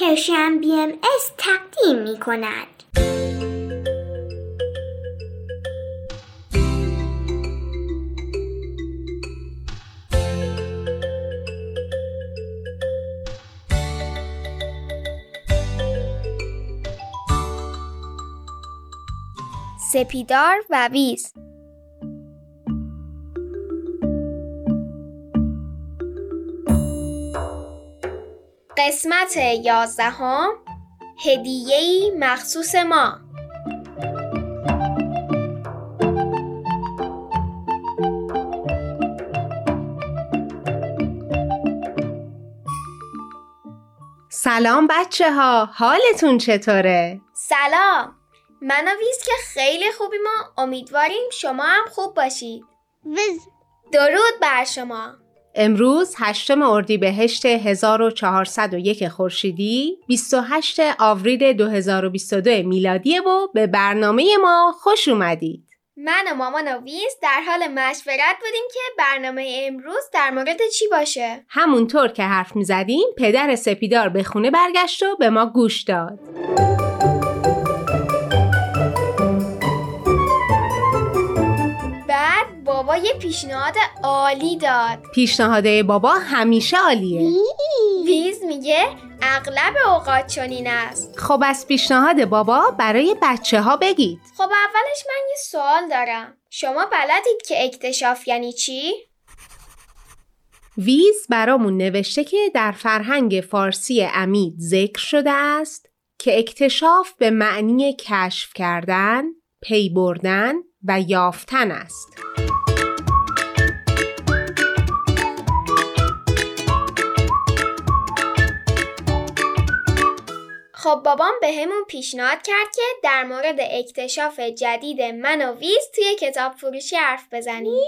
پرشن بی ام از تقدیم می کند. سپیدار و ویز قسمت یازدهم هدیه‌ای مخصوص ما. سلام بچه ها حالتون چطوره؟ سلام. من و ویز که خیلی خوبی ما امیدواریم شما هم خوب باشید. ویز. درود بر شما. امروز هشتم اردیبهشت 1401 خورشیدی 28 آوریل 2022 میلادی و به برنامه ما خوش اومدید. من و مامان و ویز در حال مشورت بودیم که برنامه امروز در مورد چی باشه همونطور که حرف می‌زدیم پدر سپیدار به خونه برگشت و به ما گوش داد. بابا یه پیشنهاد عالی داد پیشنهاد بابا همیشه عالیه. ویز میگه اغلب اوقات چنین است خب از پیشنهاد بابا برای بچه ها بگید. خب اولش من یه سوال دارم شما بلدید که اکتشاف یعنی چی؟ ویز برامون نوشته که در فرهنگ فارسی امید ذکر شده است که اکتشاف به معنی کشف کردن، پی بردن و یافتن است. خب بابام به همون پیشنهاد کرد که در مورد اکتشاف جدید من و ویز توی کتاب فروشی حرف بزنیم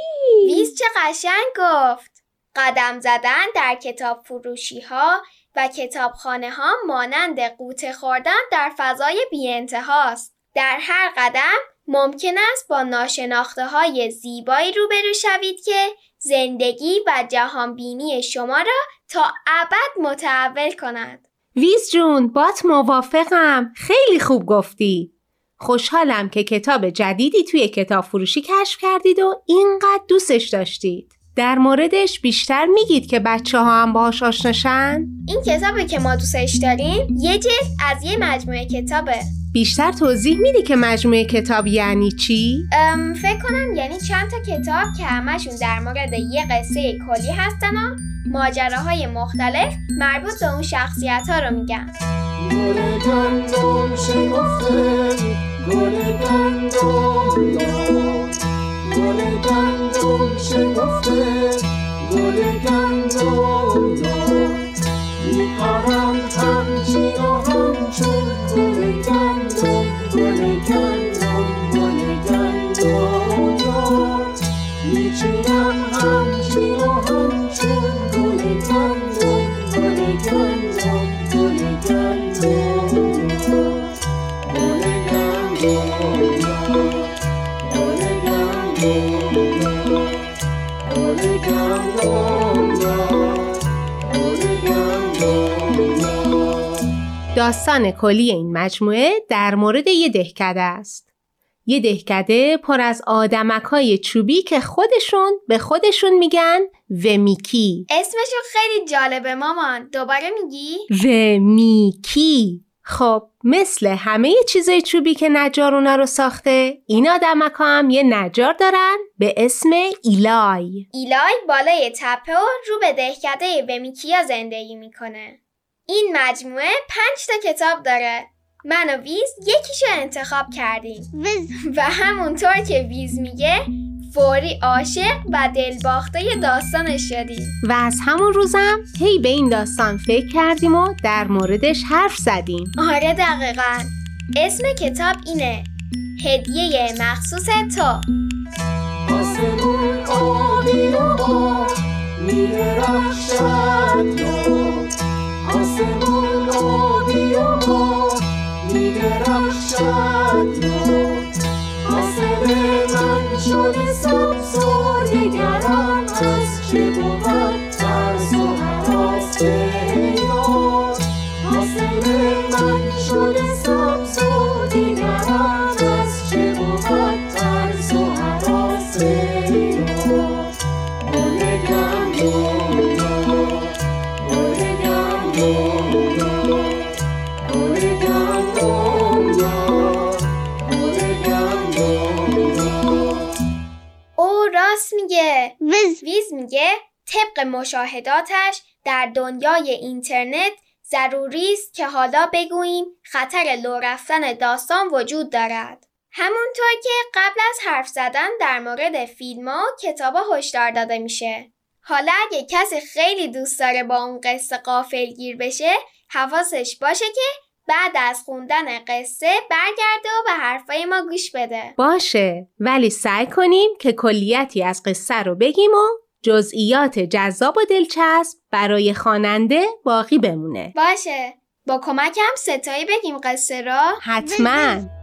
ویز چه قشنگ گفت قدم زدن در کتاب فروشی ها و کتابخانه ها مانند غوطه خوردن در فضای بی انتهاست. در هر قدم ممکن است با ناشناخته های زیبایی روبرو شوید که زندگی و جهانبینی شما را تا ابد متحول کند. ویز جون بات موافقم خیلی خوب گفتی خوشحالم که کتاب جدیدی توی کتاب فروشی کشف کردید و اینقدر دوستش داشتید در موردش بیشتر میگید که بچه ها هم باهاش آشناشن؟ این کتابی که ما دوستش داریم یه جلد از یه مجموعه کتابه بیشتر توضیح میدی که مجموعه کتاب یعنی چی؟ ام، فکر کنم یعنی چند تا کتاب که همشون در مورد یه قصه کلی هستن و ماجراهای مختلف مربوط به اون شخصیت ها رو میگن. گل داستان کلی این مجموعه در مورد یه دهکده است. یه دهکده پر از آدمک های چوبی که خودشون به خودشون میگن ومیکی. اسمشو خیلی جالبه مامان. دوباره میگی؟ ومیکی. خب مثل همه چیزای چوبی که نجار اونا رو ساخته این آدمک ها هم یه نجار دارن به اسم ایلای. ایلای بالای تپه و رو به دهکده ومیکیا زندگی می‌کنه. این مجموعه پنج تا کتاب داره. من و ویز یکیشو انتخاب کردیم. ویز. و همونطور که ویز میگه فوری عاشق و دلباخته داستانش شدیم. و از همون روزم هی به این داستان فکر کردیم و در موردش حرف زدیم. آره دقیقا. اسم کتاب اینه. هدیه مخصوص تو. آسمون آبی و با میرخشد داد آسمون آبی و با میرخشد داد حاصل من شده سبز و مشاهداتش در دنیای اینترنت ضروری است که حالا بگوییم خطر لو رفتن داستان وجود دارد. همونطور که قبل از حرف زدن در مورد فیلم ها کتاب هشدار داده میشه. حالا اگه کسی خیلی دوست داره با اون قصه قافل گیر بشه حواسش باشه که بعد از خوندن قصه برگرده و به حرفای ما گوش بده. باشه ولی سعی کنیم که کلیتی از قصه رو بگیم و جزئیات جذاب و دلچسب برای خواننده باقی بمونه. باشه. با کمکم ستایی بگیم قصه را. حتما.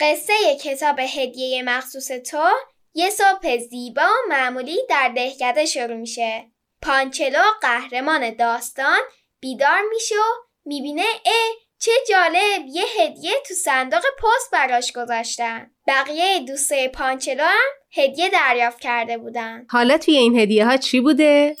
قصه کتاب هدیه مخصوص تو یه صبح زیبا و معمولی در دهکده شروع میشه. پانچلو قهرمان داستان بیدار میشه و می‌بینه اه چه جالب یه هدیه تو صندوق پست براش گذاشتن. بقیه دوستای پانچلو هم هدیه دریافت کرده بودن. حالا توی این هدیه ها چی بوده؟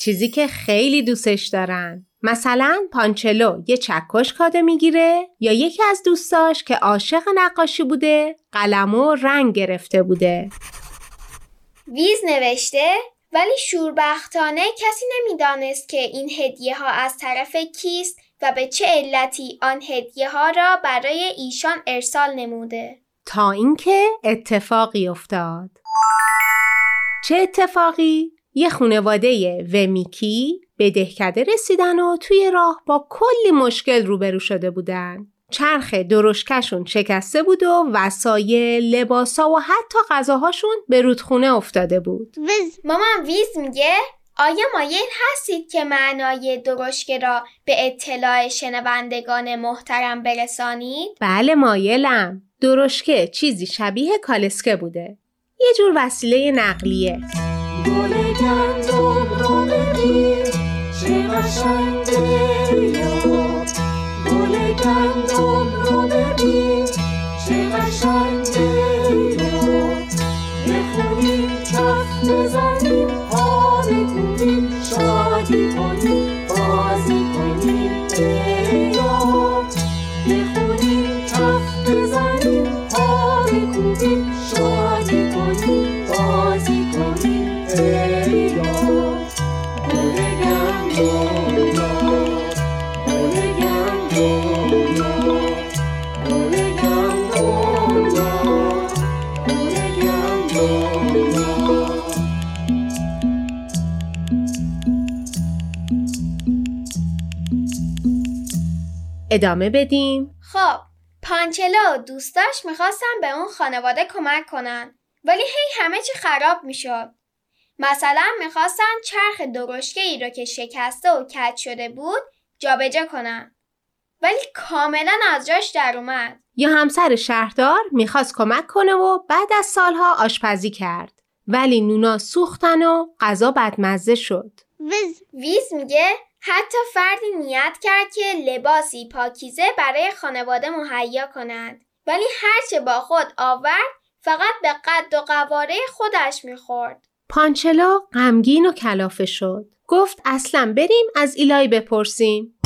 چیزی که خیلی دوستش دارن مثلا پانچلو یه چکش کادو می‌گیره یا یکی از دوستاش که عاشق نقاشی بوده قلم و رنگ گرفته بوده ویز نوشته ولی شوربختانه کسی نمی‌دانست که این هدیه ها از طرف کیست و به چه علتی آن هدیه ها را برای ایشان ارسال نموده. تا اینکه اتفاقی افتاد چه اتفاقی؟ یه خونواده ومیکی به دهکده رسیدن و توی راه با کلی مشکل روبرو شده بودن. چرخ درشکشون شکسته بود و وسایل، لباسا و حتی غذاهاشون به رودخونه افتاده بود. ویز مامان ویز میگه آیا مایل هستید که معنای درشکه را به اطلاع شنوندگان محترم برسانید؟ بله مایلم. درشکه چیزی شبیه کالسکه بوده. یه جور وسیله نقلیه. قشنگه یا گل گندم رو ببین چه قشنگه یا بخونیم کف بزنیم پا بکوبیم شادی کنیم بازی کنیم یا بخونیم کف بزنیم پا بکوبیم شادی کنیم بازی کنیم یا ادامه بدیم. خب پانچلو و دوستاش می‌خواستن به اون خانواده کمک کنن ولی هی همه چی خراب می‌شد. مثلا می‌خواستن چرخ درشکه ای رو که شکسته و کج شده بود جابجا کنن. ولی کاملا از جاش در اومد. یا همسر شهردار می‌خواست کمک کنه و بعد از سالها آشپزی کرد. ولی نونا سوختن و غذا بدمزه شد. ویز ویز میگه حتی فردی نیت کرد که لباسی پاکیزه برای خانواده مهیا کند ولی هرچه با خود آورد فقط به قد و قواره خودش می‌خورد پانچلو غمگین و کلافه شد. گفت اصلا بریم از ایلای بپرسیم.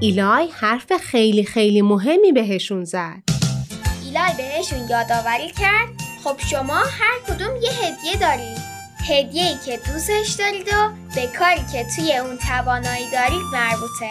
ایلای حرف خیلی خیلی مهمی بهشون زد. ایلای بهشون یادآوری کرد خب شما هر کدوم یه هدیه دارید هدیه‌ای که دوستش دارید و به کاری که توی اون توانایی دارید مربوطه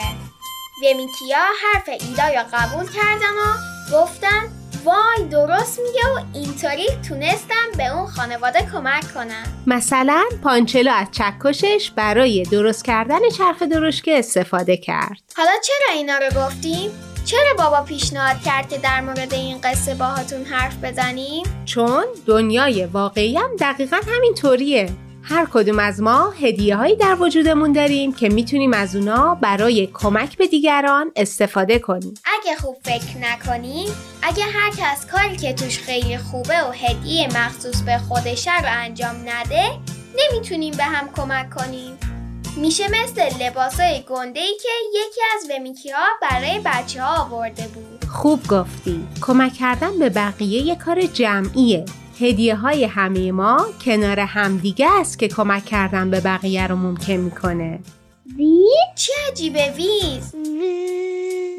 ومیکیا حرف ایلای رو قبول کردن و گفتن وای درست میگه و اینطوری تونستم به اون خانواده کمک کنم مثلا پانچلو از چکشش برای درست کردن چرخ درشکه استفاده کرد. حالا چرا اینا رو گفتیم؟ چرا بابا پیشنهاد کرد که در مورد این قصه باهاتون حرف بزنیم؟ چون دنیای واقعی هم دقیقا همین طوریه. هر کدوم از ما هدیه هایی در وجودمون داریم که می‌تونیم از اونا برای کمک به دیگران استفاده کنیم. اگه خوب فکر نکنیم اگه هر کس کاری که توش خیلی خوبه و هدیه مخصوص به خودشه رو انجام نده نمی‌تونیم به هم کمک کنیم میشه مثل لباسای گنده ای که یکی از ومیکی ها برای بچه ها آورده بود خوب گفتی. کمک کردن به بقیه یه کار جمعیه. هدیه های همه ما کنار همدیگه است که کمک کردن به بقیه رو ممکن می‌کنه. وی چه عجیبه ویز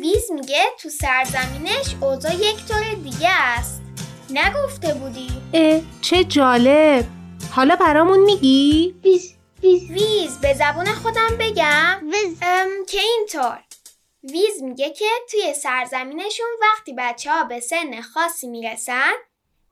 ویز میگه تو سرزمینش اوضاع یک طور دیگه است نگفته بودی اه چه جالب. حالا برامون میگی؟ ویز ویز. ویز. به زبون خودم بگم. ویز. ام که اینطور. ویز میگه که توی سرزمینشون وقتی بچه ها به سن خاصی می‌رسن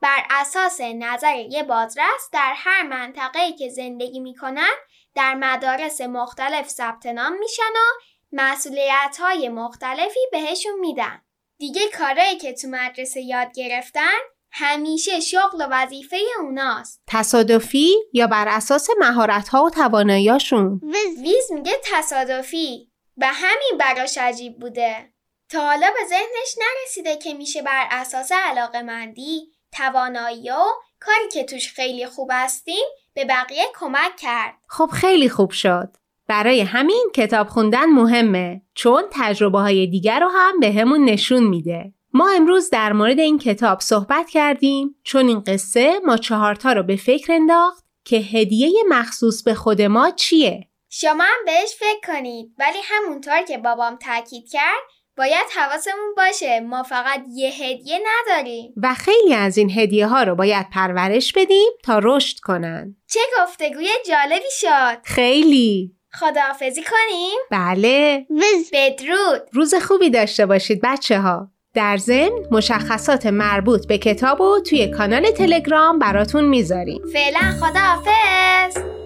بر اساس نظر یه بازرس در هر منطقه‌ای که زندگی می‌کنن در مدارس مختلف ثبت نام میشن و مسئولیت های مختلفی بهشون میدن. دیگه کارایی که تو مدرسه یاد گرفتن همیشه شغل و وظیفه اوناست. تصادفی یا بر اساس مهارت ها و تواناییاشون؟ ویز ویز میگه تصادفی و همین براش عجیب بوده. تا حالا به ذهنش نرسیده که میشه بر اساس علاقه مندی، توانایی و کاری که توش خیلی خوب هستیم به بقیه کمک کرد. خب خیلی خوب شد. برای همین کتاب خوندن مهمه چون تجربه های دیگر رو هم به همون نشون میده. ما امروز در مورد این کتاب صحبت کردیم چون این قصه ما چهارتا رو به فکر انداخت که هدیه مخصوص به خود ما چیه؟ شما هم بهش فکر کنید ولی همونطور که بابام تاکید کرد باید حواسمون باشه ما فقط یه هدیه نداریم. و خیلی از این هدیه ها رو باید پرورش بدیم تا رشد کنن. چه گفتگوی جالبی شد. خیلی خداحافظی کنیم؟ بله بدرود. روز خوبی داشته باشید بچه ها. در ضمن مشخصات مربوط به کتاب رو توی کانال تلگرام براتون می‌ذاریم. فعلا خداحافظ.